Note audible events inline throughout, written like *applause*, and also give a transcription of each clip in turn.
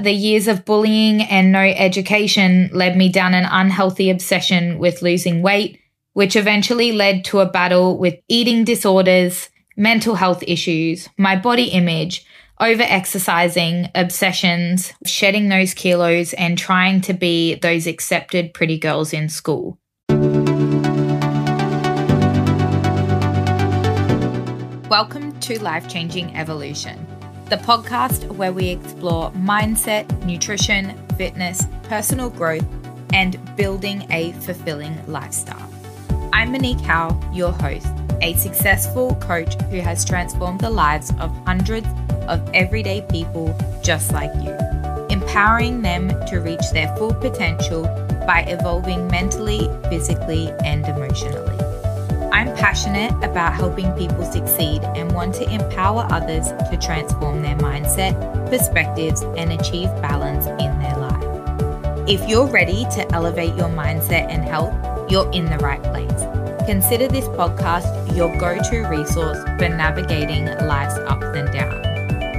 The years of bullying and no education led me down an unhealthy obsession with losing weight, which eventually led to a battle with eating disorders, mental health issues, my body image, over exercising, obsessions, shedding those kilos, and trying to be those accepted pretty girls in school. Welcome to Life Changing Evolution the podcast where we explore mindset, nutrition, fitness, personal growth, and building a fulfilling lifestyle. I'm Monique Howell, your host, a successful coach who has transformed the lives of hundreds of everyday people just like you, empowering them to reach their full potential by evolving mentally, physically, and emotionally. I'm passionate about helping people succeed and want to empower others to transform their mindset, perspectives, and achieve balance in their life. If you're ready to elevate your mindset and health, you're in the right place. Consider this podcast your go to resource for navigating life's ups and downs.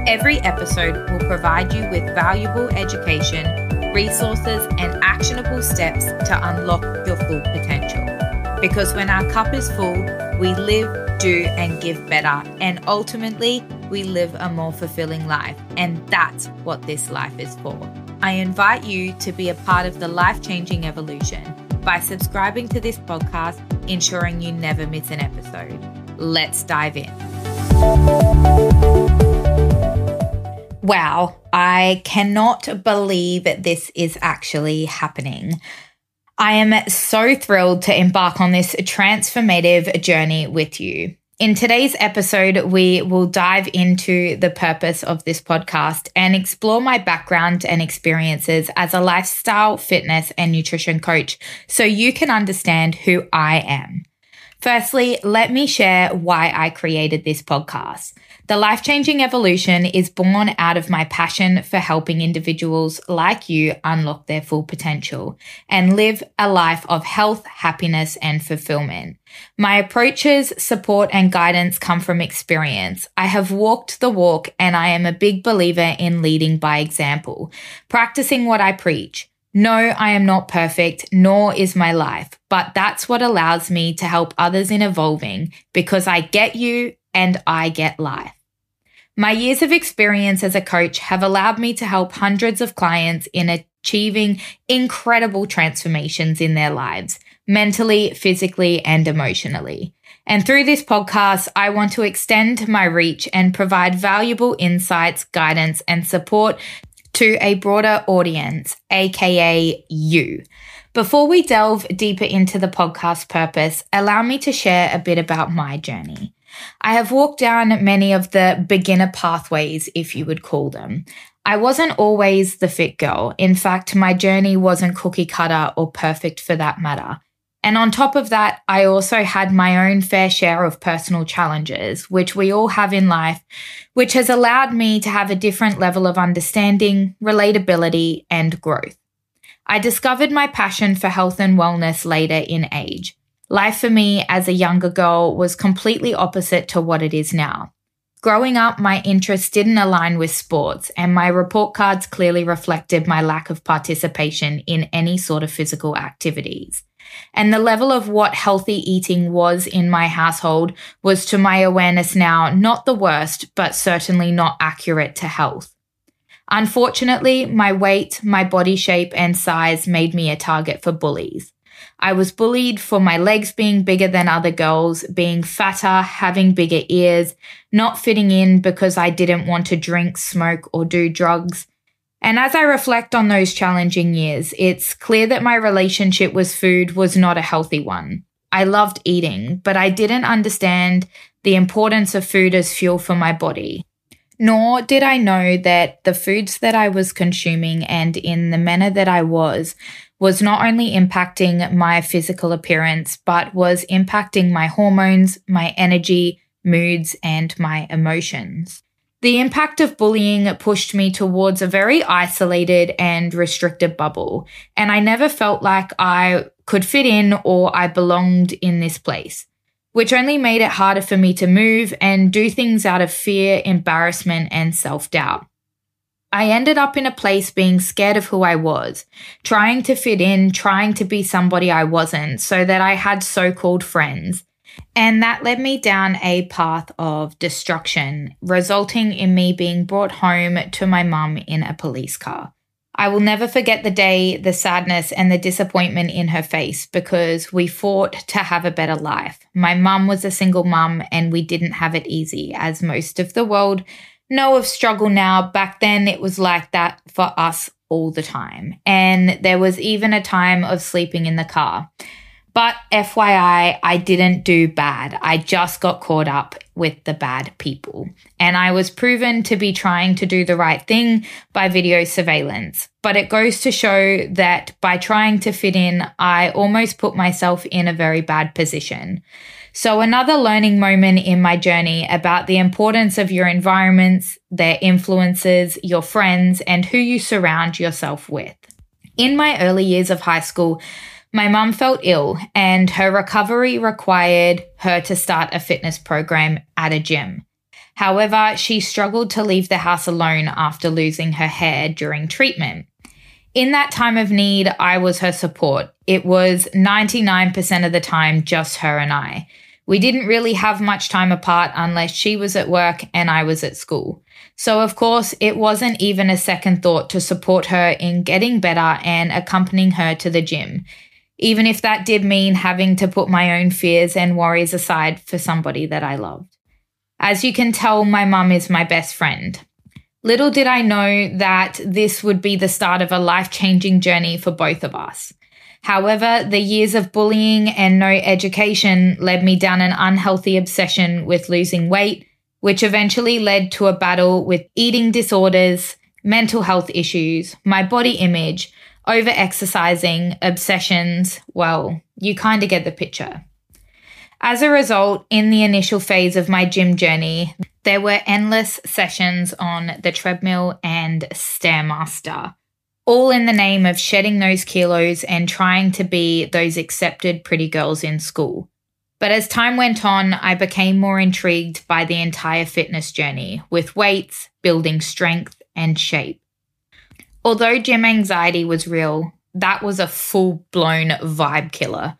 Every episode will provide you with valuable education, resources, and actionable steps to unlock your full potential. Because when our cup is full, we live, do, and give better. And ultimately, we live a more fulfilling life. And that's what this life is for. I invite you to be a part of the life changing evolution by subscribing to this podcast, ensuring you never miss an episode. Let's dive in. Wow, I cannot believe this is actually happening. I am so thrilled to embark on this transformative journey with you. In today's episode, we will dive into the purpose of this podcast and explore my background and experiences as a lifestyle, fitness, and nutrition coach so you can understand who I am. Firstly, let me share why I created this podcast. The life changing evolution is born out of my passion for helping individuals like you unlock their full potential and live a life of health, happiness, and fulfillment. My approaches, support, and guidance come from experience. I have walked the walk and I am a big believer in leading by example, practicing what I preach. No, I am not perfect, nor is my life, but that's what allows me to help others in evolving because I get you and I get life. My years of experience as a coach have allowed me to help hundreds of clients in achieving incredible transformations in their lives, mentally, physically, and emotionally. And through this podcast, I want to extend my reach and provide valuable insights, guidance, and support to a broader audience, aka you. Before we delve deeper into the podcast purpose, allow me to share a bit about my journey. I have walked down many of the beginner pathways, if you would call them. I wasn't always the fit girl. In fact, my journey wasn't cookie cutter or perfect for that matter. And on top of that, I also had my own fair share of personal challenges, which we all have in life, which has allowed me to have a different level of understanding, relatability, and growth. I discovered my passion for health and wellness later in age. Life for me as a younger girl was completely opposite to what it is now. Growing up, my interests didn't align with sports, and my report cards clearly reflected my lack of participation in any sort of physical activities. And the level of what healthy eating was in my household was, to my awareness now, not the worst, but certainly not accurate to health. Unfortunately, my weight, my body shape, and size made me a target for bullies. I was bullied for my legs being bigger than other girls, being fatter, having bigger ears, not fitting in because I didn't want to drink, smoke, or do drugs. And as I reflect on those challenging years, it's clear that my relationship with food was not a healthy one. I loved eating, but I didn't understand the importance of food as fuel for my body. Nor did I know that the foods that I was consuming and in the manner that I was was not only impacting my physical appearance, but was impacting my hormones, my energy, moods, and my emotions. The impact of bullying pushed me towards a very isolated and restricted bubble, and I never felt like I could fit in or I belonged in this place, which only made it harder for me to move and do things out of fear, embarrassment, and self doubt. I ended up in a place being scared of who I was, trying to fit in, trying to be somebody I wasn't, so that I had so called friends. And that led me down a path of destruction, resulting in me being brought home to my mum in a police car. I will never forget the day, the sadness, and the disappointment in her face because we fought to have a better life. My mum was a single mum and we didn't have it easy, as most of the world know of struggle now. Back then, it was like that for us all the time. And there was even a time of sleeping in the car. But FYI, I didn't do bad. I just got caught up with the bad people. And I was proven to be trying to do the right thing by video surveillance. But it goes to show that by trying to fit in, I almost put myself in a very bad position. So, another learning moment in my journey about the importance of your environments, their influences, your friends, and who you surround yourself with. In my early years of high school, my mum felt ill and her recovery required her to start a fitness program at a gym. However, she struggled to leave the house alone after losing her hair during treatment. In that time of need, I was her support. It was 99% of the time just her and I. We didn't really have much time apart unless she was at work and I was at school. So, of course, it wasn't even a second thought to support her in getting better and accompanying her to the gym even if that did mean having to put my own fears and worries aside for somebody that I loved. As you can tell, my mum is my best friend. Little did I know that this would be the start of a life changing journey for both of us. However, the years of bullying and no education led me down an unhealthy obsession with losing weight, which eventually led to a battle with eating disorders, mental health issues, my body image, over exercising, obsessions, well, you kind of get the picture. As a result, in the initial phase of my gym journey, there were endless sessions on the treadmill and Stairmaster, all in the name of shedding those kilos and trying to be those accepted pretty girls in school. But as time went on, I became more intrigued by the entire fitness journey with weights, building strength and shape. Although gym anxiety was real, that was a full blown vibe killer.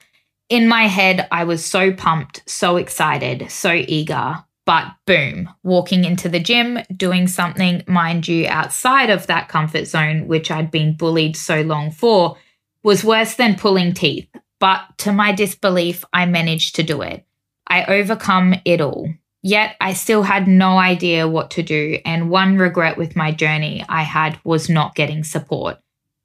In my head, I was so pumped, so excited, so eager. But boom, walking into the gym, doing something, mind you, outside of that comfort zone, which I'd been bullied so long for, was worse than pulling teeth. But to my disbelief, I managed to do it. I overcome it all. Yet I still had no idea what to do, and one regret with my journey I had was not getting support.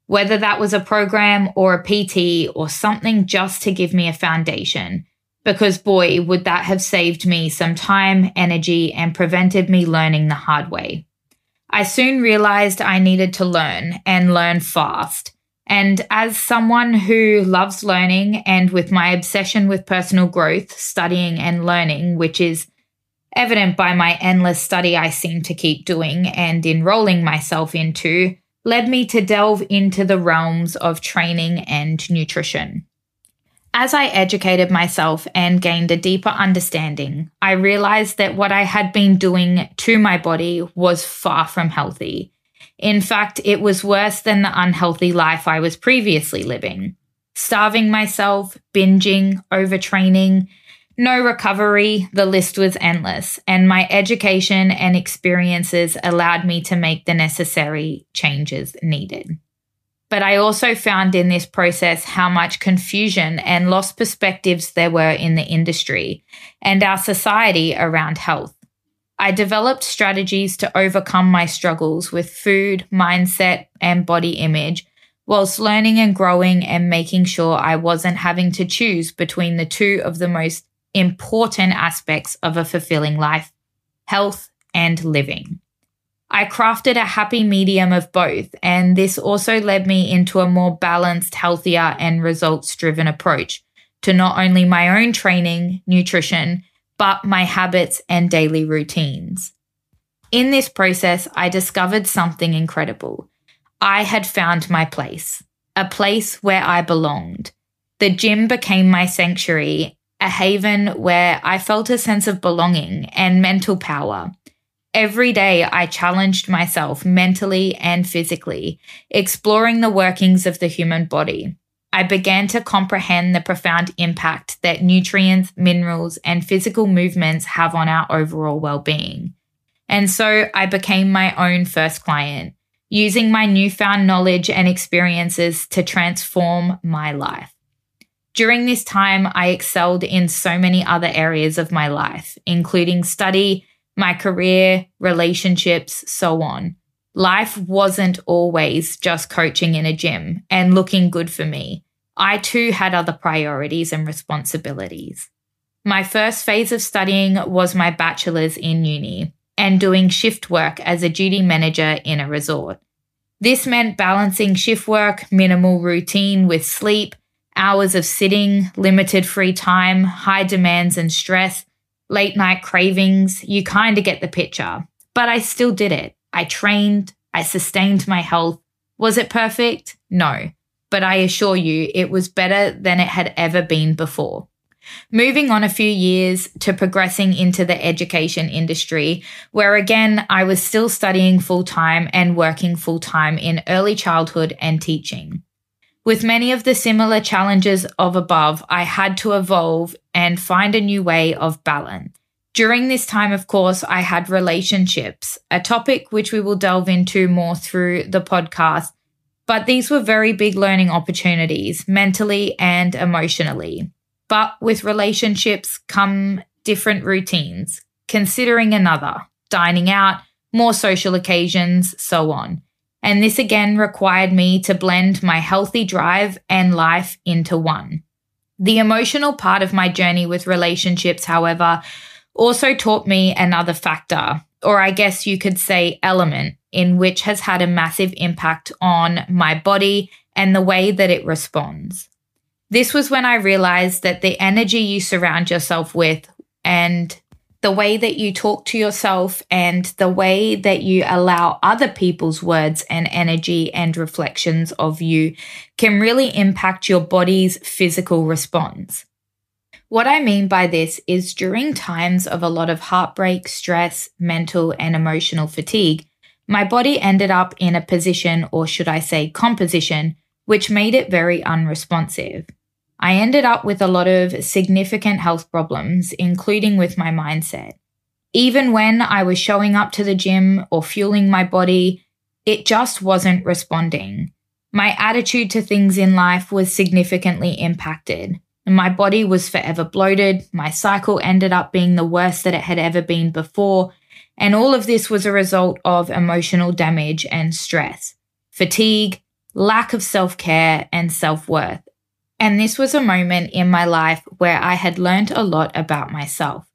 Whether that was a program or a PT or something just to give me a foundation, because boy, would that have saved me some time, energy, and prevented me learning the hard way. I soon realized I needed to learn and learn fast. And as someone who loves learning and with my obsession with personal growth, studying and learning, which is evident by my endless study I seem to keep doing and enrolling myself into, led me to delve into the realms of training and nutrition. As I educated myself and gained a deeper understanding, I realized that what I had been doing to my body was far from healthy. In fact, it was worse than the unhealthy life I was previously living. Starving myself, binging, overtraining, no recovery, the list was endless, and my education and experiences allowed me to make the necessary changes needed. But I also found in this process how much confusion and lost perspectives there were in the industry and our society around health. I developed strategies to overcome my struggles with food, mindset, and body image, whilst learning and growing and making sure I wasn't having to choose between the two of the most important aspects of a fulfilling life health and living. I crafted a happy medium of both, and this also led me into a more balanced, healthier, and results driven approach to not only my own training, nutrition, but my habits and daily routines. In this process, I discovered something incredible. I had found my place, a place where I belonged. The gym became my sanctuary, a haven where I felt a sense of belonging and mental power. Every day, I challenged myself mentally and physically, exploring the workings of the human body. I began to comprehend the profound impact that nutrients, minerals, and physical movements have on our overall well being. And so I became my own first client, using my newfound knowledge and experiences to transform my life. During this time, I excelled in so many other areas of my life, including study, my career, relationships, so on. Life wasn't always just coaching in a gym and looking good for me. I too had other priorities and responsibilities. My first phase of studying was my bachelor's in uni and doing shift work as a duty manager in a resort. This meant balancing shift work, minimal routine with sleep, hours of sitting, limited free time, high demands and stress, late night cravings. You kind of get the picture. But I still did it. I trained, I sustained my health. Was it perfect? No but I assure you it was better than it had ever been before. Moving on a few years to progressing into the education industry, where again I was still studying full time and working full time in early childhood and teaching. With many of the similar challenges of above, I had to evolve and find a new way of balance. During this time, of course, I had relationships, a topic which we will delve into more through the podcast but these were very big learning opportunities, mentally and emotionally. But with relationships come different routines, considering another, dining out, more social occasions, so on. And this again required me to blend my healthy drive and life into one. The emotional part of my journey with relationships, however, also taught me another factor, or I guess you could say element, in which has had a massive impact on my body and the way that it responds. This was when I realized that the energy you surround yourself with and the way that you talk to yourself and the way that you allow other people's words and energy and reflections of you can really impact your body's physical response. What I mean by this is during times of a lot of heartbreak, stress, mental, and emotional fatigue, my body ended up in a position, or should I say composition, which made it very unresponsive. I ended up with a lot of significant health problems, including with my mindset. Even when I was showing up to the gym or fueling my body, it just wasn't responding. My attitude to things in life was significantly impacted. My body was forever bloated. My cycle ended up being the worst that it had ever been before. And all of this was a result of emotional damage and stress, fatigue, lack of self care, and self worth. And this was a moment in my life where I had learned a lot about myself.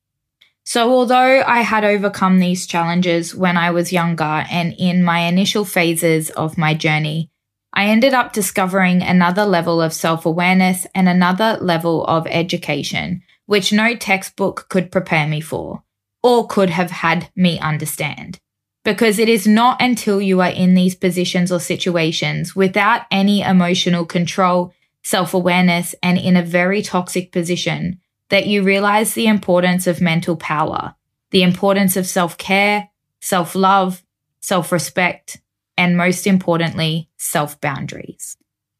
So, although I had overcome these challenges when I was younger and in my initial phases of my journey, I ended up discovering another level of self awareness and another level of education, which no textbook could prepare me for or could have had me understand. Because it is not until you are in these positions or situations without any emotional control, self awareness, and in a very toxic position that you realize the importance of mental power, the importance of self care, self love, self respect, and most importantly, self boundaries.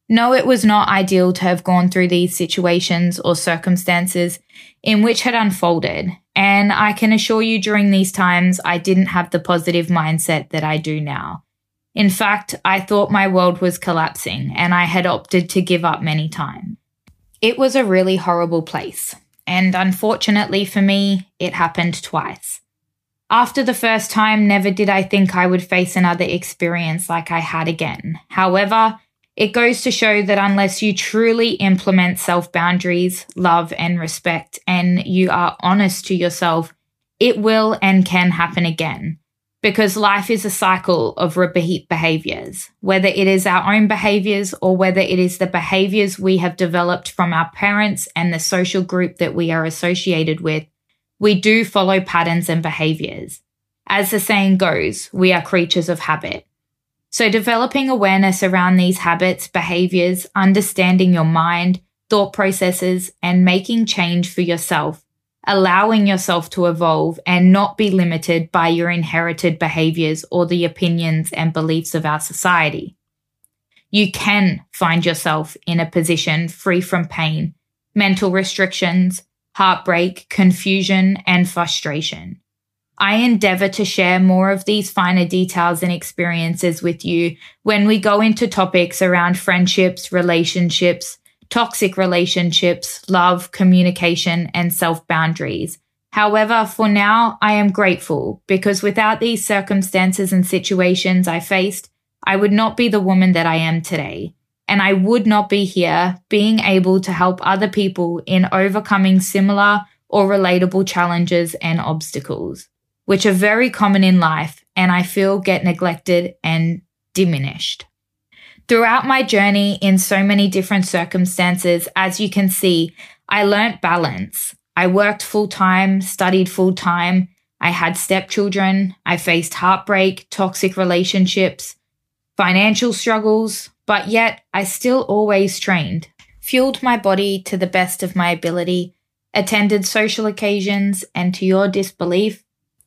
No, it was not ideal to have gone through these situations or circumstances in which had unfolded. And I can assure you during these times, I didn't have the positive mindset that I do now. In fact, I thought my world was collapsing and I had opted to give up many times. It was a really horrible place. And unfortunately for me, it happened twice. After the first time, never did I think I would face another experience like I had again. However, it goes to show that unless you truly implement self boundaries, love, and respect, and you are honest to yourself, it will and can happen again. Because life is a cycle of repeat behaviors, whether it is our own behaviors or whether it is the behaviors we have developed from our parents and the social group that we are associated with, we do follow patterns and behaviors. As the saying goes, we are creatures of habit. So, developing awareness around these habits, behaviors, understanding your mind, thought processes, and making change for yourself allowing yourself to evolve and not be limited by your inherited behaviors or the opinions and beliefs of our society. You can find yourself in a position free from pain, mental restrictions, heartbreak, confusion, and frustration. I endeavor to share more of these finer details and experiences with you when we go into topics around friendships, relationships, toxic relationships, love, communication, and self boundaries. However, for now, I am grateful because without these circumstances and situations I faced, I would not be the woman that I am today. And I would not be here being able to help other people in overcoming similar or relatable challenges and obstacles, which are very common in life and I feel get neglected and diminished. Throughout my journey in so many different circumstances, as you can see, I learnt balance. I worked full time, studied full time. I had stepchildren. I faced heartbreak, toxic relationships, financial struggles, but yet I still always trained, fueled my body to the best of my ability, attended social occasions, and to your disbelief,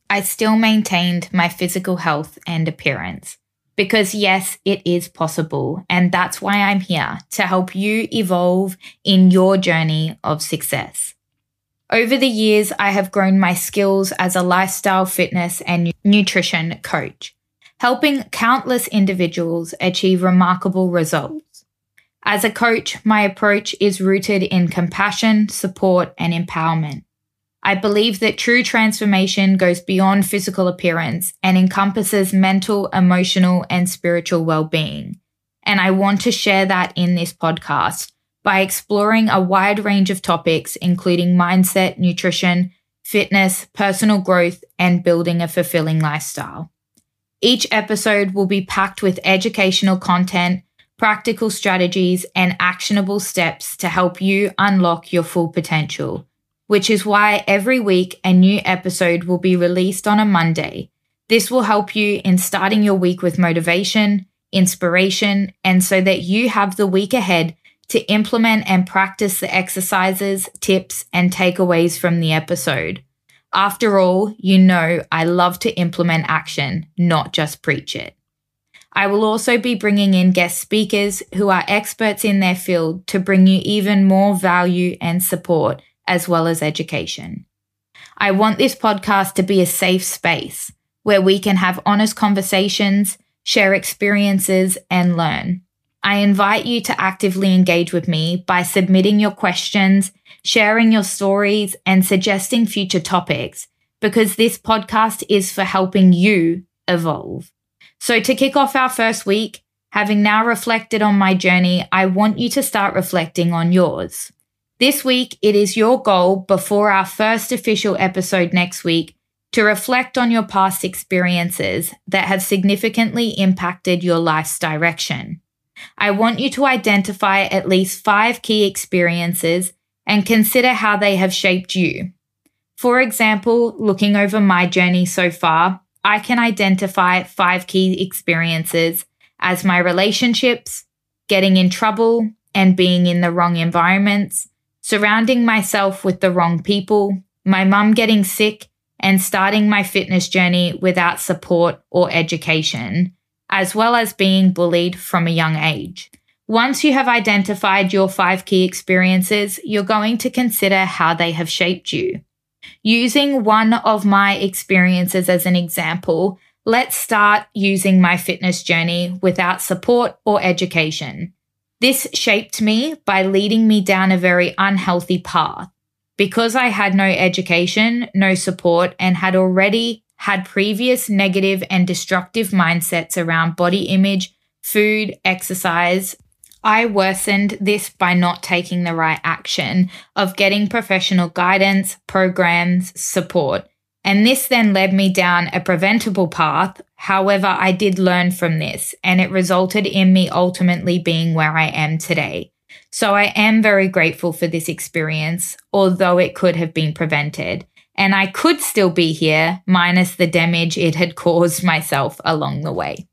I still maintained my physical health and appearance. Because yes, it is possible. And that's why I'm here to help you evolve in your journey of success. Over the years, I have grown my skills as a lifestyle fitness and nutrition coach, helping countless individuals achieve remarkable results. As a coach, my approach is rooted in compassion, support, and empowerment. I believe that true transformation goes beyond physical appearance and encompasses mental, emotional, and spiritual well being. And I want to share that in this podcast by exploring a wide range of topics, including mindset, nutrition, fitness, personal growth, and building a fulfilling lifestyle. Each episode will be packed with educational content, practical strategies, and actionable steps to help you unlock your full potential which is why every week a new episode will be released on a Monday. This will help you in starting your week with motivation, inspiration, and so that you have the week ahead to implement and practice the exercises, tips, and takeaways from the episode. After all, you know I love to implement action, not just preach it. I will also be bringing in guest speakers who are experts in their field to bring you even more value and support as well as education. I want this podcast to be a safe space where we can have honest conversations, share experiences, and learn. I invite you to actively engage with me by submitting your questions, sharing your stories, and suggesting future topics because this podcast is for helping you evolve. So, to kick off our first week, having now reflected on my journey, I want you to start reflecting on yours. This week, it is your goal before our first official episode next week to reflect on your past experiences that have significantly impacted your life's direction. I want you to identify at least five key experiences and consider how they have shaped you. For example, looking over my journey so far, I can identify five key experiences as my relationships, getting in trouble, and being in the wrong environments, surrounding myself with the wrong people, my mum getting sick, and starting my fitness journey without support or education, as well as being bullied from a young age. Once you have identified your five key experiences, you're going to consider how they have shaped you. Using one of my experiences as an example, let's start using my fitness journey without support or education. This shaped me by leading me down a very unhealthy path. Because I had no education, no support, and had already had previous negative and destructive mindsets around body image, food, exercise, I worsened this by not taking the right action of getting professional guidance, programs, support, and this then led me down a preventable path. However, I did learn from this and it resulted in me ultimately being where I am today. So I am very grateful for this experience, although it could have been prevented. And I could still be here, minus the damage it had *laughs* caused myself along the way.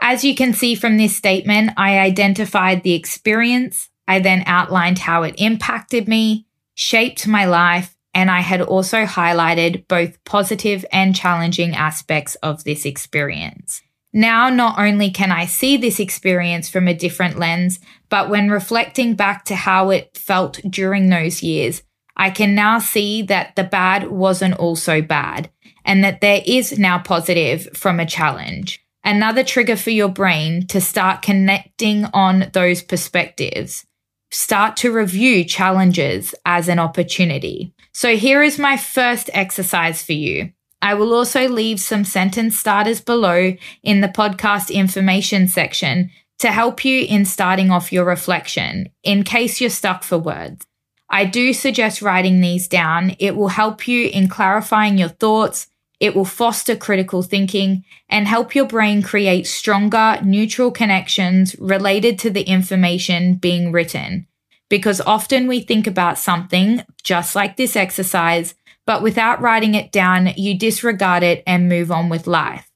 As you can see from this statement, I identified the experience. I then outlined how it impacted me, shaped my life, and I had also highlighted both positive and challenging aspects of this experience. Now, not only can I see this experience from a different lens, but when reflecting back to how it felt during those years, I can now see that the bad wasn't all so bad and that there is now positive from a challenge. Another trigger for your brain to start connecting on those perspectives. Start to review challenges as an opportunity. So here is my first exercise for you. I will also leave some sentence starters below in the podcast information section to help you in starting off your reflection in case you're stuck for words. I do suggest writing these down. It will help you in clarifying your thoughts. It will foster critical thinking and help your brain create stronger neutral connections related to the information being written. Because often we think about something just like this exercise but without writing it down, you disregard it and move on with life.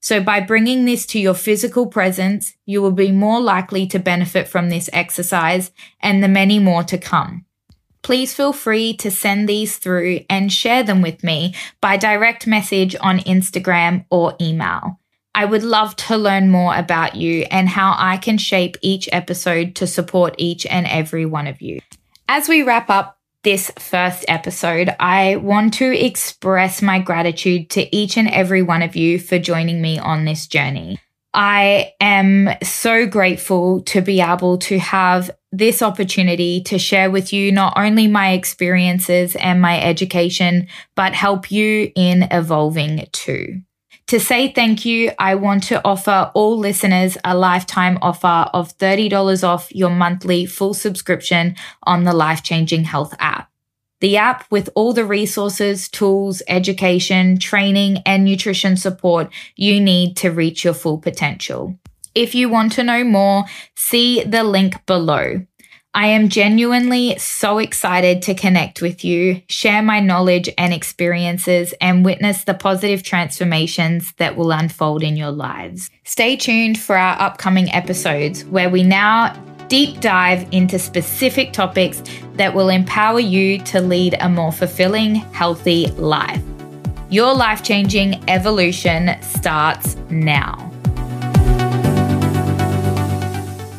So by bringing this to your physical presence, you will be more likely to benefit from this exercise and the many more to come. Please feel free to send these through and share them with me by direct message on Instagram or email. I would love to learn more about you and how I can shape each episode to support each and every one of you. As we wrap up this first episode, I want to express my gratitude to each and every one of you for joining me on this journey. I am so grateful to be able to have this opportunity to share with you not only my experiences and my education, but help you in evolving too. To say thank you, I want to offer all listeners a lifetime offer of $30 off your monthly full subscription on the Life Changing Health app. The app with all the resources, tools, education, training, and nutrition support you need to reach your full potential. If you want to know more, see the link below. I am genuinely so excited to connect with you, share my knowledge and experiences, and witness the positive transformations that will unfold in your lives. Stay tuned for our upcoming episodes where we now deep dive into specific topics that will empower you to lead a more fulfilling, healthy life. Your life changing evolution starts now.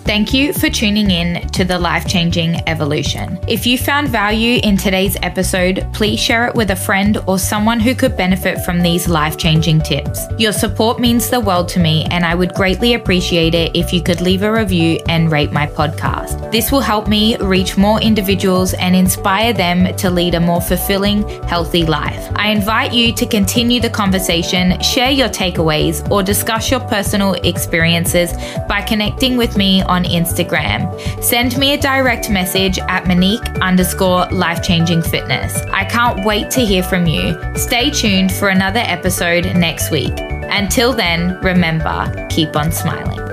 Thank you for tuning in to the Life Changing Evolution. If you found value in today's episode, please share it with a friend or someone who could benefit from these life changing tips. Your support means the world to me, and I would greatly appreciate it if you could leave a review and rate my podcast. This will help me reach more individuals and inspire them to lead a more fulfilling, healthy life. I invite you to continue the conversation, share your takeaways, or discuss your personal experiences by connecting with me on on Instagram. Send me a direct message at Monique underscore life changing fitness. I can't wait to hear from you. Stay tuned for another episode next week. Until then, remember, keep on smiling.